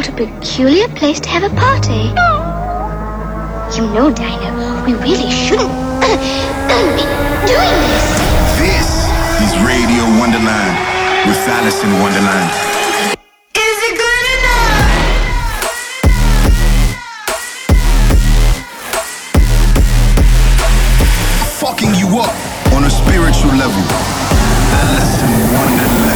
What a peculiar place to have a party. You know, Dino, we really shouldn't be doing this. This is Radio Wonderland with Alison Wonderland. Is it good enough? Fucking you up on a spiritual level. Alison Wonderland.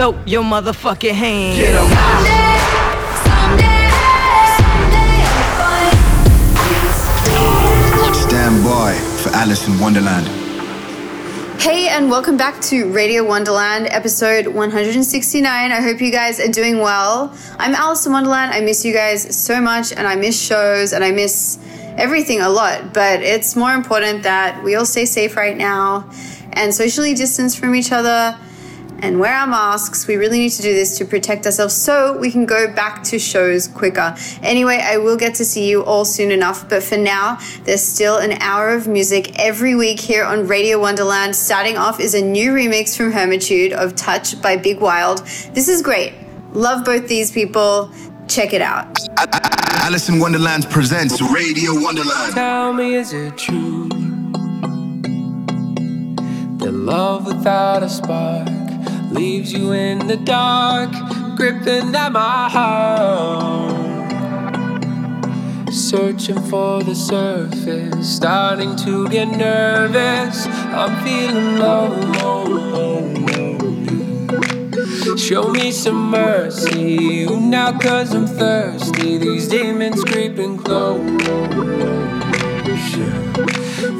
Throw your motherfucking hands. Get em. Stand by for Alison Wonderland. Hey, and welcome back to Radio Wonderland, episode 169. I hope you guys are doing well. I'm Alison Wonderland. I miss you guys so much, and I miss shows, and I miss everything a lot. But it's more important that we all stay safe right now and socially distance from each other and wear our masks. We really need to do this to protect ourselves so we can go back to shows quicker. Anyway, I will get to see you all soon enough, but for now, there's still an hour of music every week here on Radio Wonderland. Starting off is a new remix from Hermitude of Touch by Big Wild. This is great. Love both these people. Check it out. Alison Wonderland presents Radio Wonderland. Tell me, is it true? The love without a spark leaves you in the dark, gripping at my heart. Searching for the surface, starting to get nervous. I'm feeling low. Show me some mercy now, cause I'm thirsty. These demons creeping close,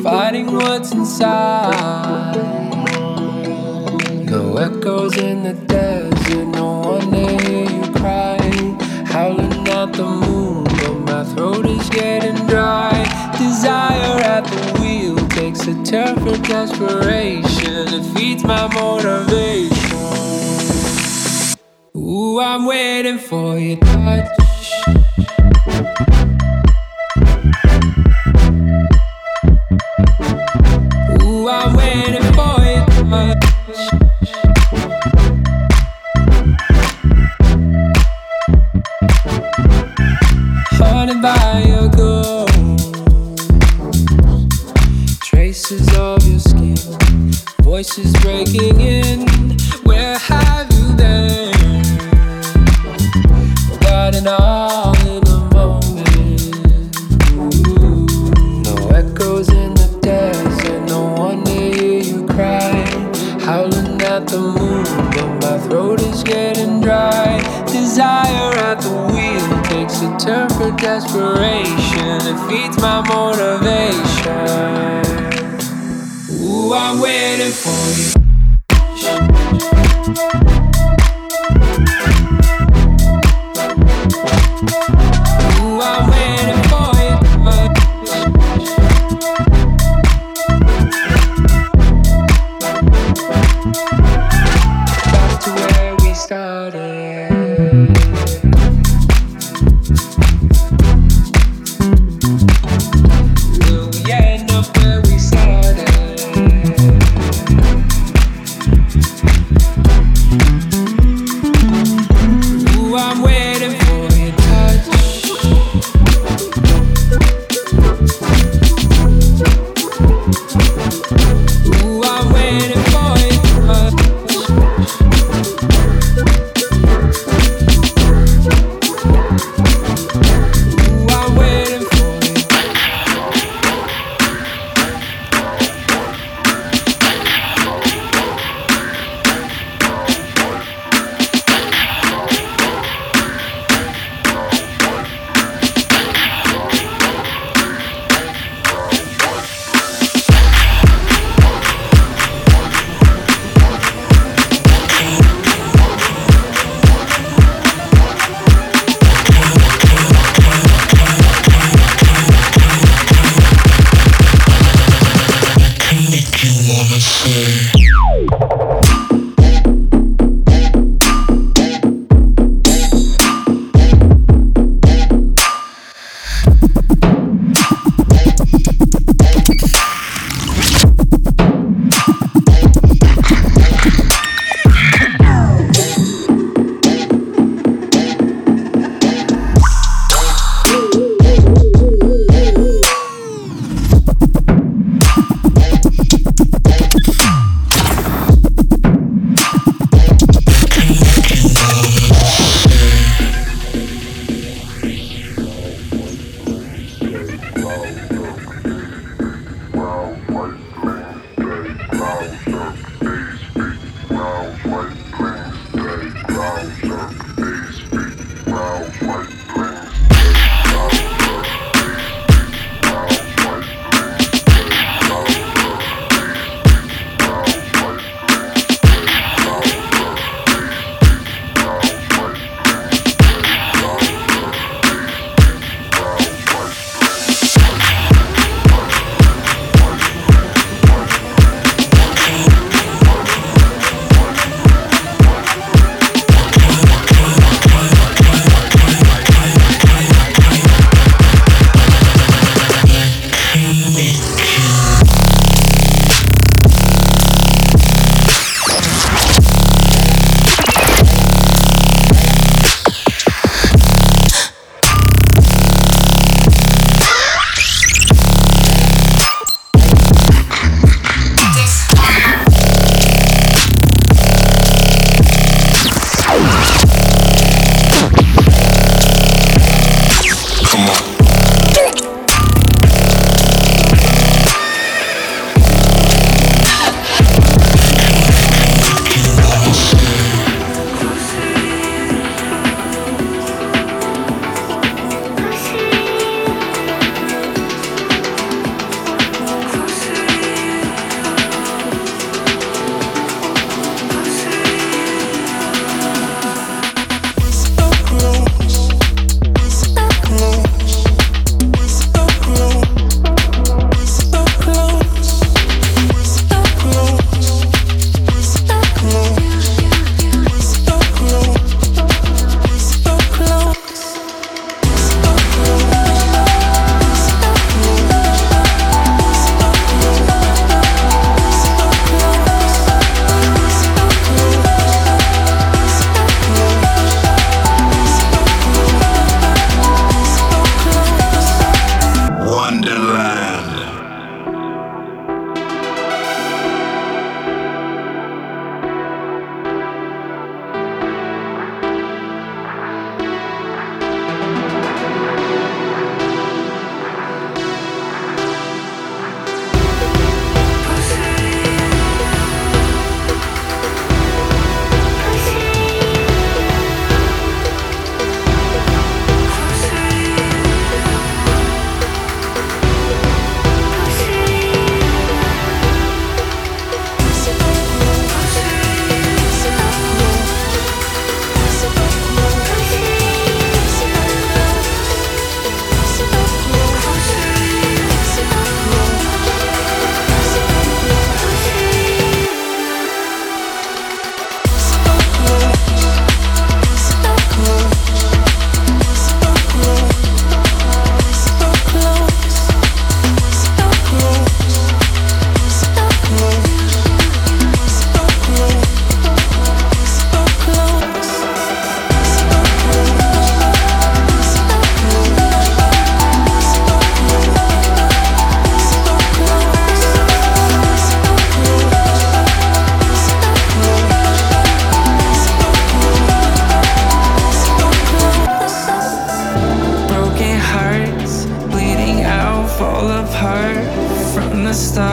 fighting what's inside. No echoes in the desert, no one to hear you cry. Howling at the moon, but my throat is getting dry. Desire at the wheel takes a turn for desperation. It feeds my motivation. Ooh, I'm waiting for your touch.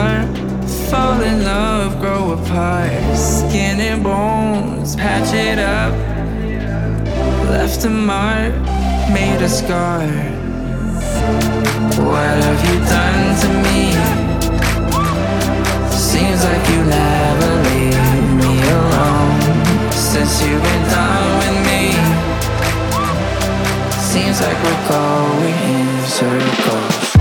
Start. Fall in love, grow apart. Skin and bones, patch it up. Left a mark, made a scar. What have you done to me? Seems like you never leave me alone. Since you've been done with me, seems like we're going in circles.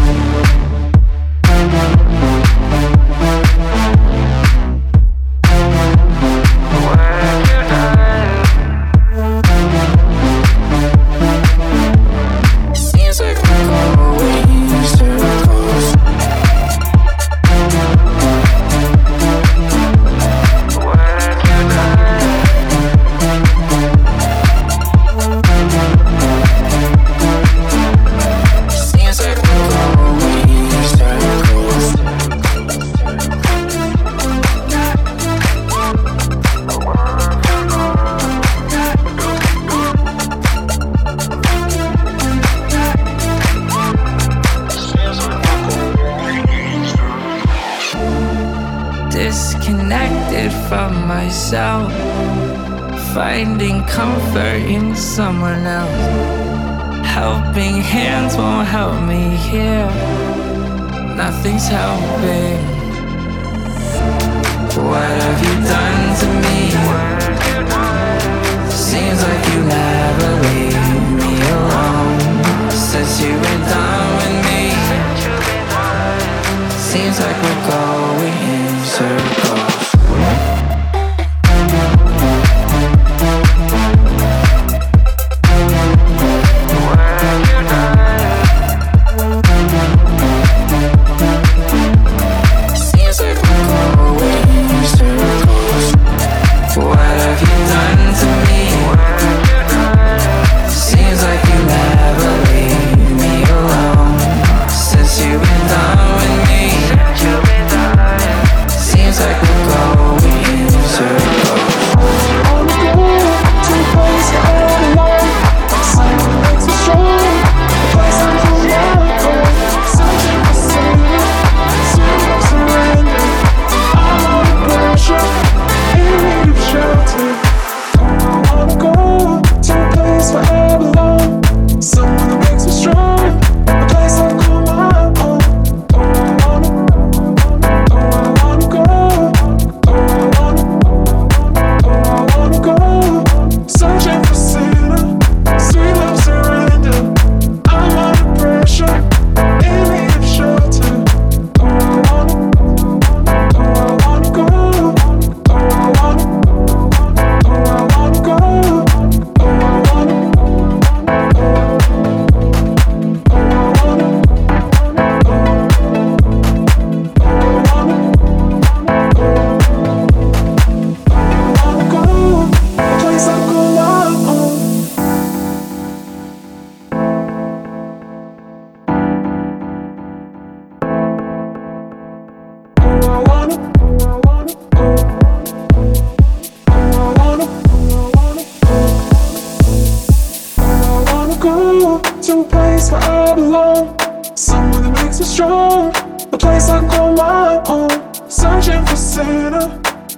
strong, place I call my home. Searching for center,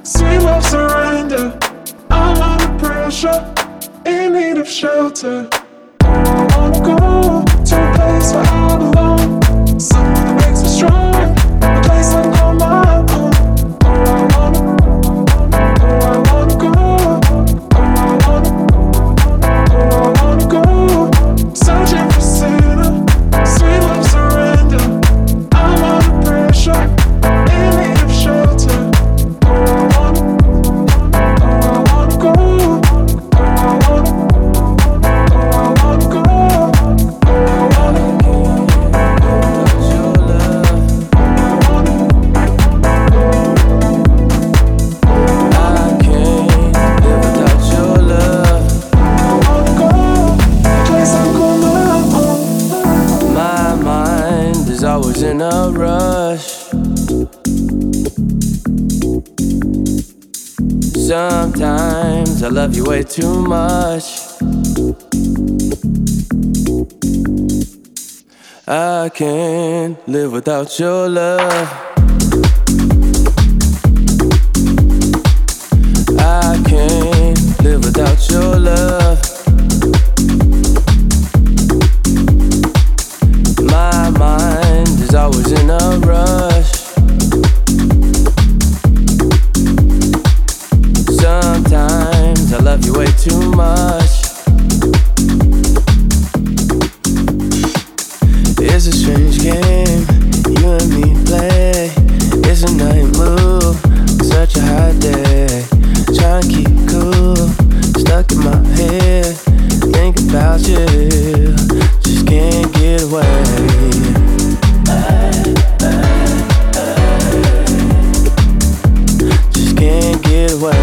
sweet love surrender. I'm under pressure, in need of shelter. I wanna go to a place where I too much. I can't live without your love. Stuck in my head. Think about you, just can't get away. Just can't get away.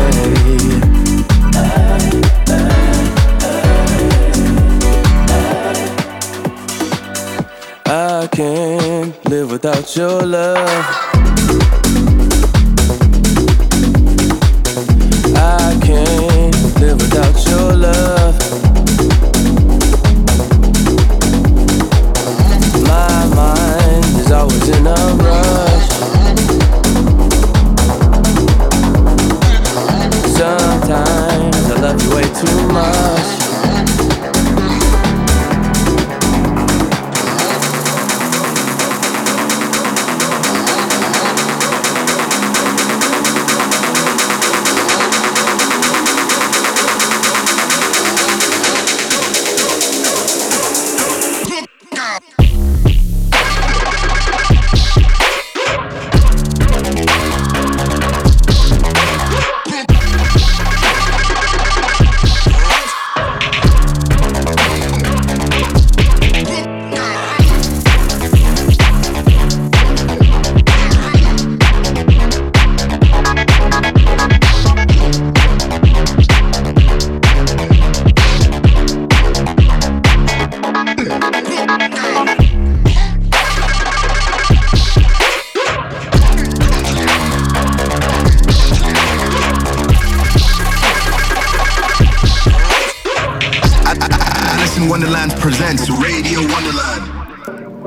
I can't live without your love.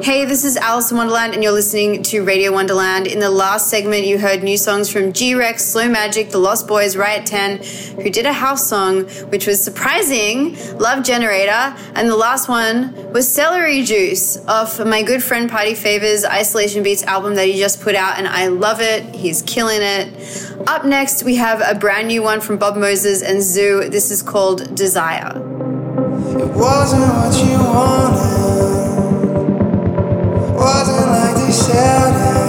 Hey, this is Alison Wonderland, and you're listening to Radio Wonderland. In the last segment, you heard new songs from G Rex, Slow Magic, The Lost Boys, Riot 10, who did a house song, which was surprising, Love Regenerator, and the last one was Celery Juice off my good friend Party Favor's Isolation Beats album that he just put out, and I love it. He's killing it. Up next, we have a brand new one from Bob Moses and ZHU. This is called Desire. It wasn't what you wanted. Wasn't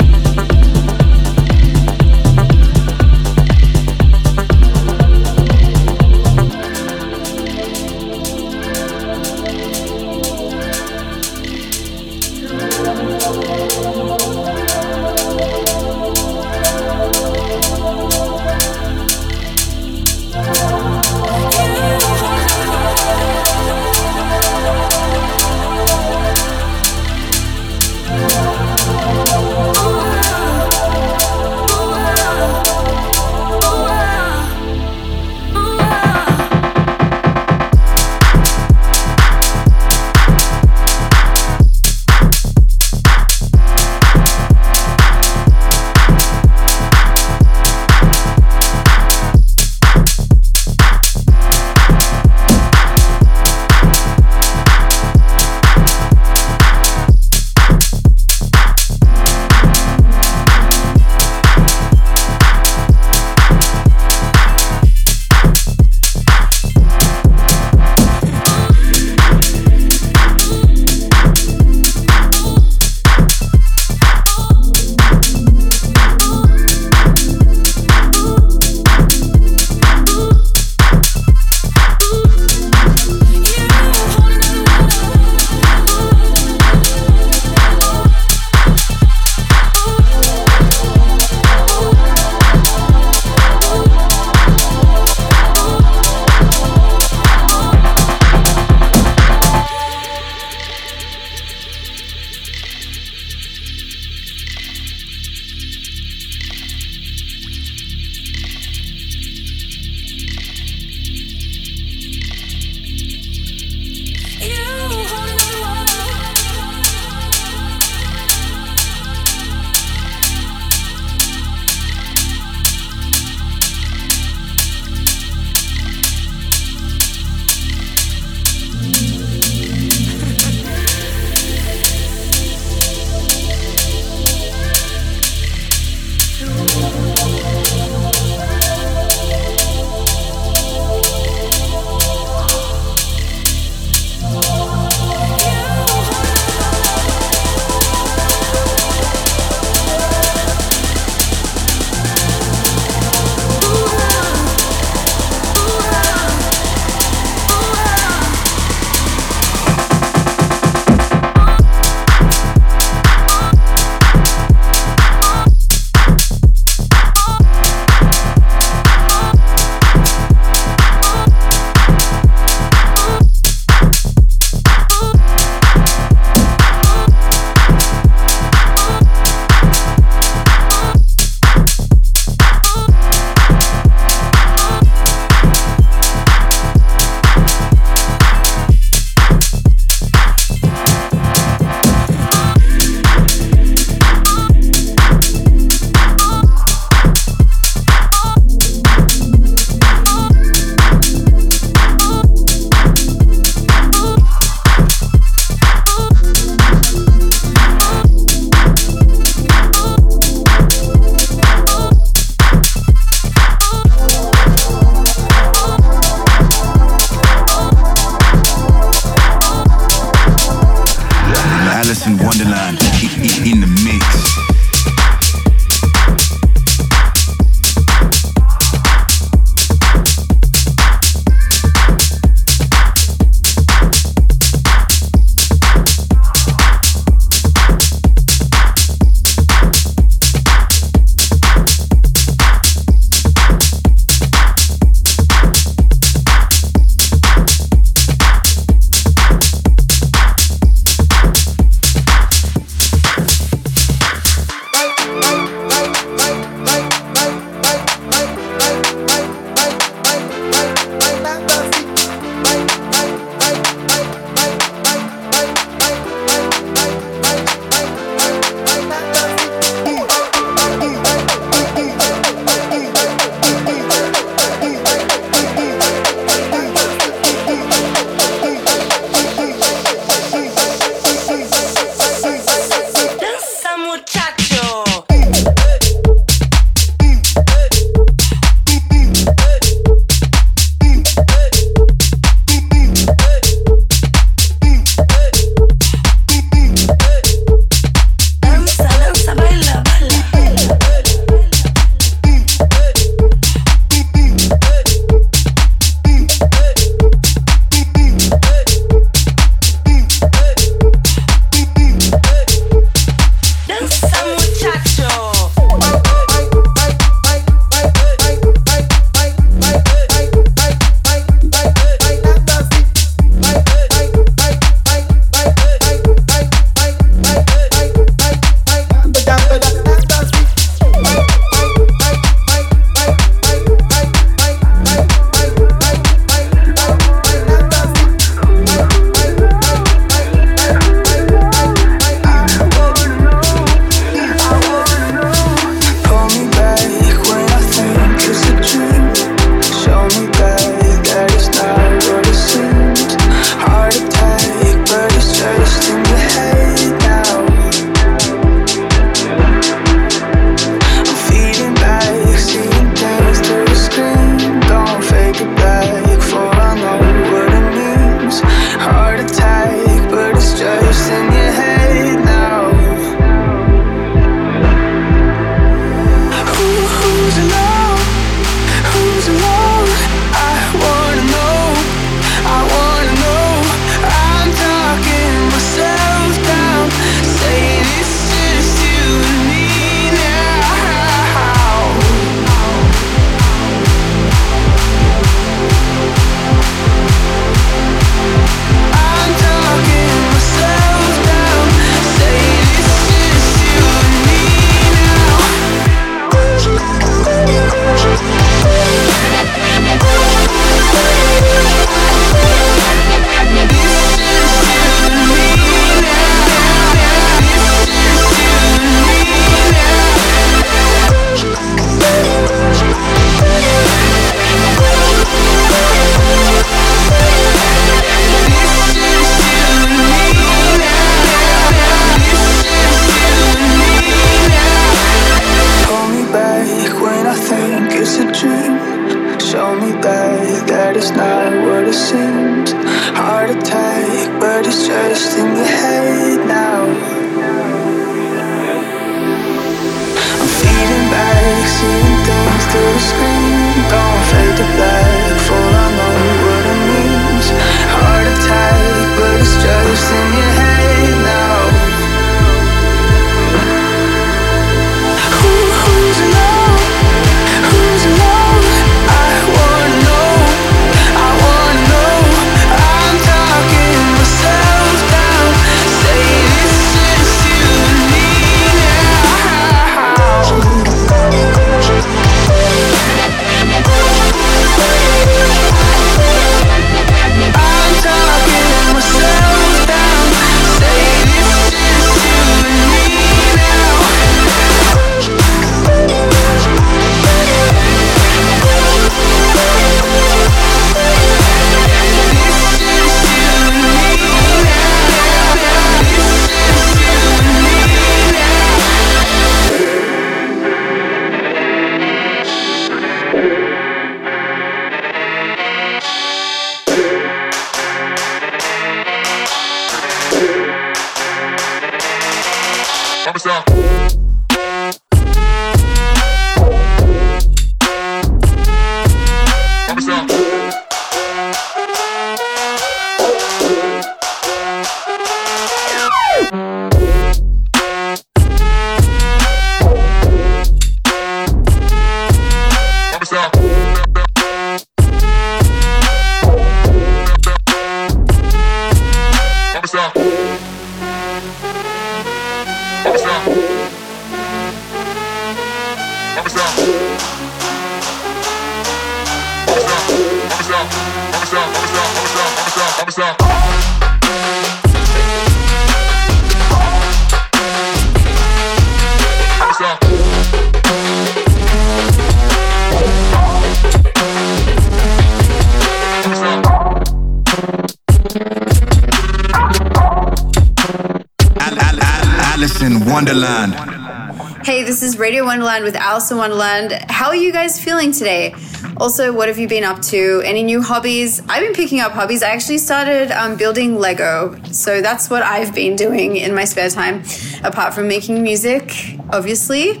Wonderland with Alison Wonderland. How are you guys feeling today? Also, what have you been up to? Any new hobbies? I've been picking up hobbies. I actually started um, building Lego. So that's what I've been doing in my spare time, apart from making music, obviously.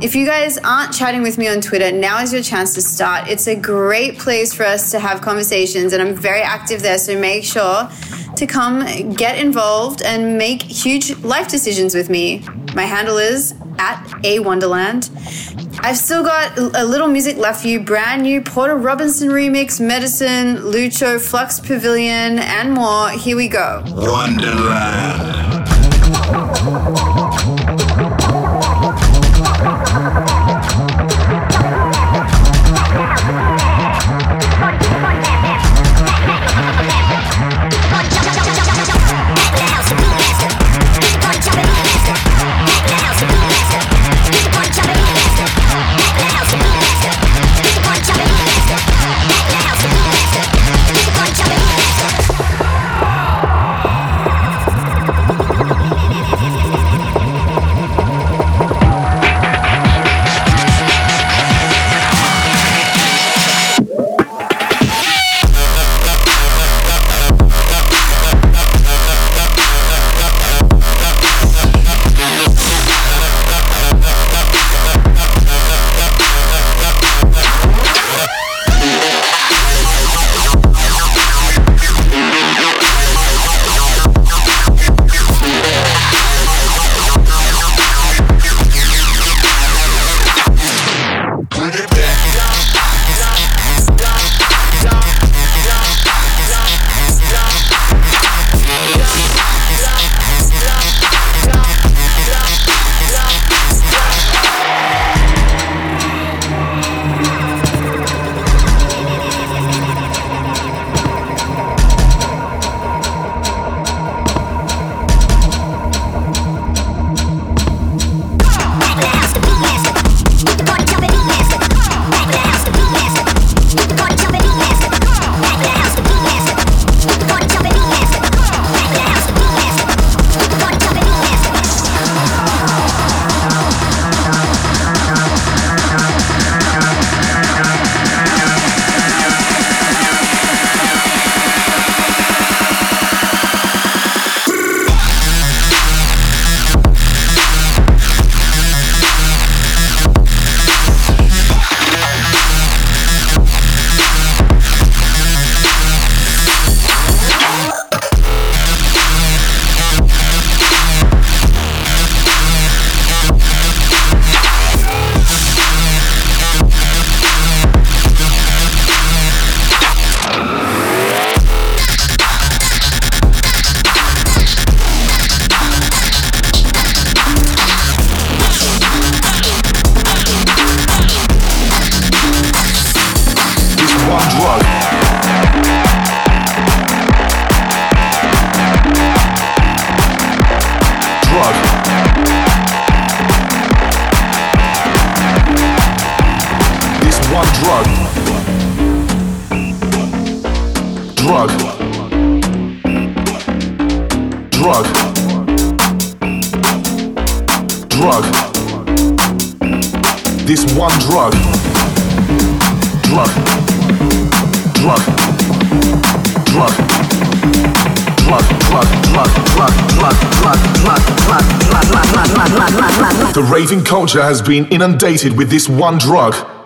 If you guys aren't chatting with me on Twitter, now is your chance to start. It's a great place for us to have conversations, and I'm very active there. So make sure to come get involved and make huge life decisions with me. My handle is at a Wonderland. I've still got a little music left for you. Brand new Porter Robinson remix, Medasin, Lucho, Flux Pavilion, and more. Here we go. Wonderland. Culture has been inundated with this one drug.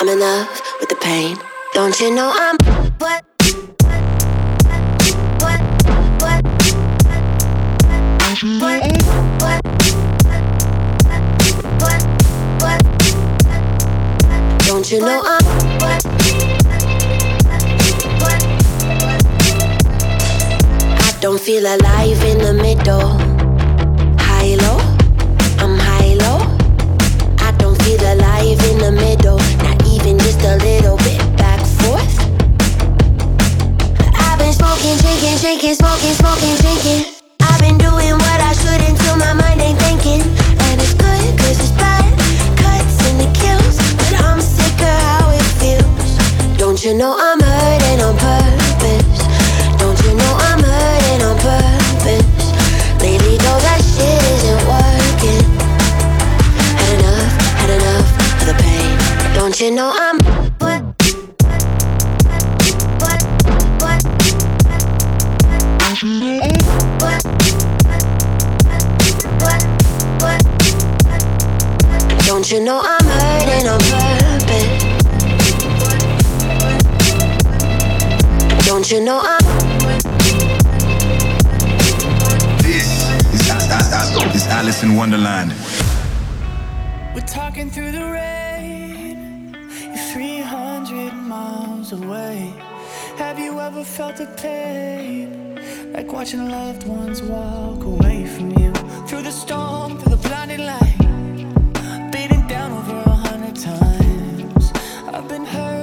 I'm in love with the pain. Don't you know I'm what? Don't you know I'm? What? I don't feel alive in the middle. Drinking, smoking, smoking, drinking. I've been doing what I should until my mind ain't thinking. And it's good, cause it's bad. Cuts and it kills, but I'm sick of how it feels. Don't you know I'm hurting on purpose? Don't you know I'm hurting on purpose? Lately, though, that shit isn't working. Had enough, had enough of the pain. Don't you know Don't you know I'm This is, is Alison Wonderland. We're talking through the rain. You're 300 miles away. Have you ever felt the pain? Like watching loved ones walk away from you. Through the storm, through the blinding light. Beating down over a hundred times. I've been hurt,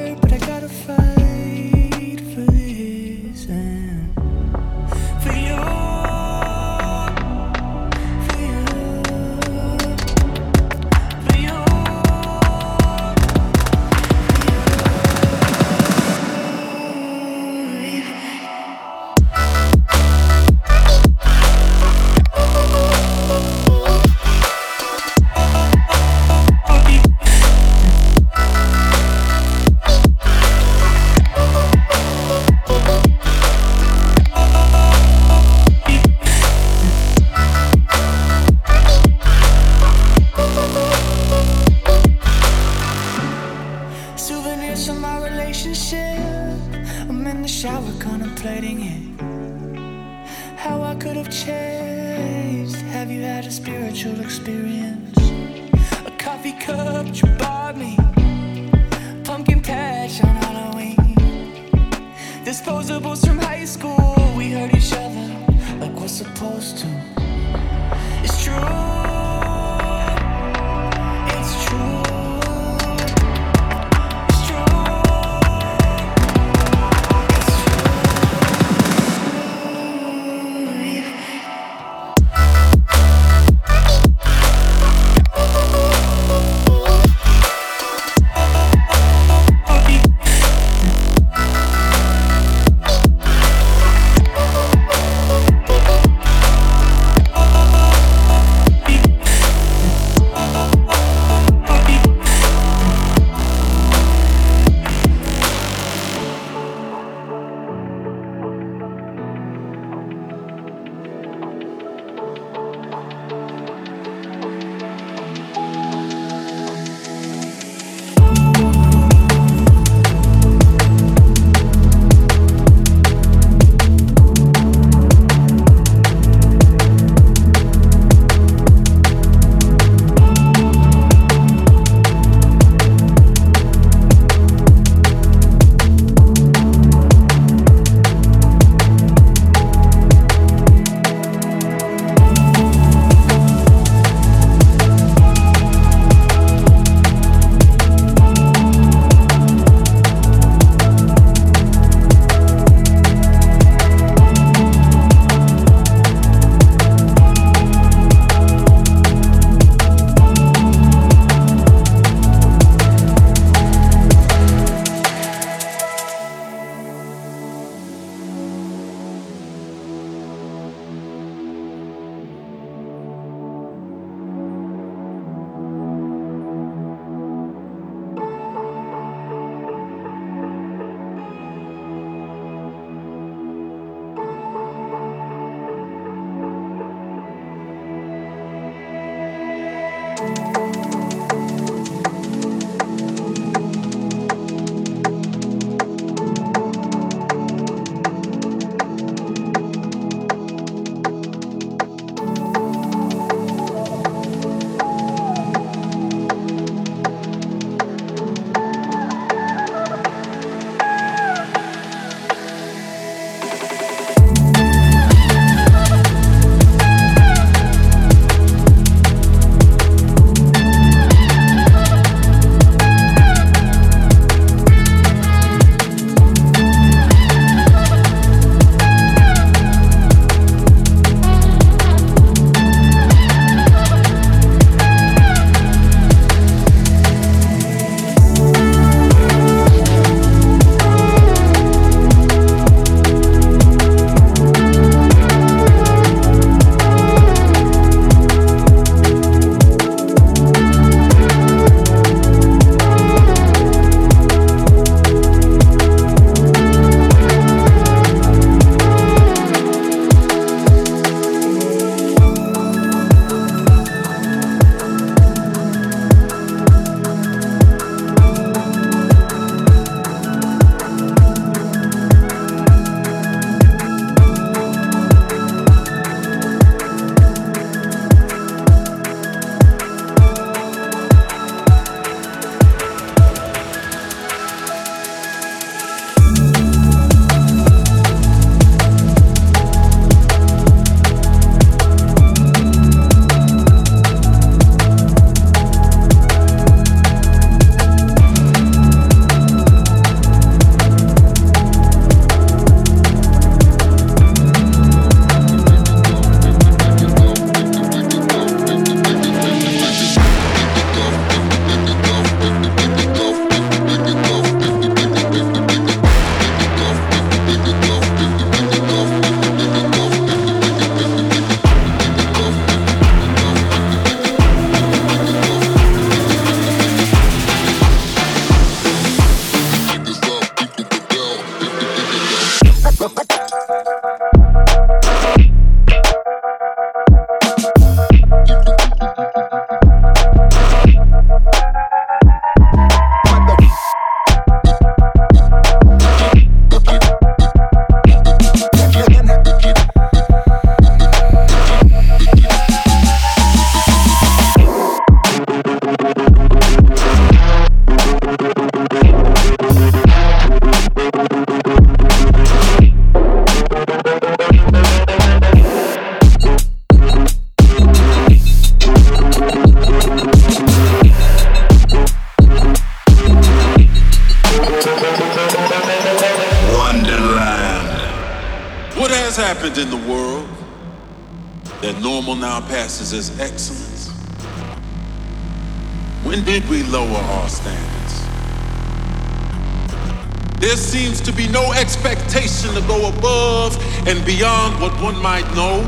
to be no expectation to go above and beyond what one might know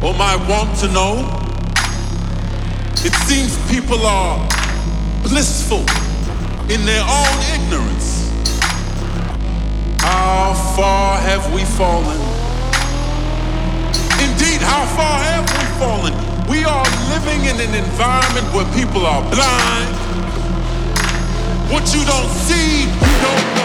or might want to know. It seems people are blissful in their own ignorance. How far have we fallen? Indeed, how far have we fallen? We are living in an environment where people are blind. What you don't see, you don't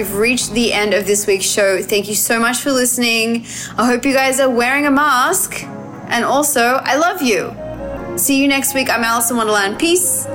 we've reached the end of this week's show. Thank you so much for listening. I hope you guys are wearing a mask. And also, I love you. See you next week. I'm Alison Wonderland. Peace.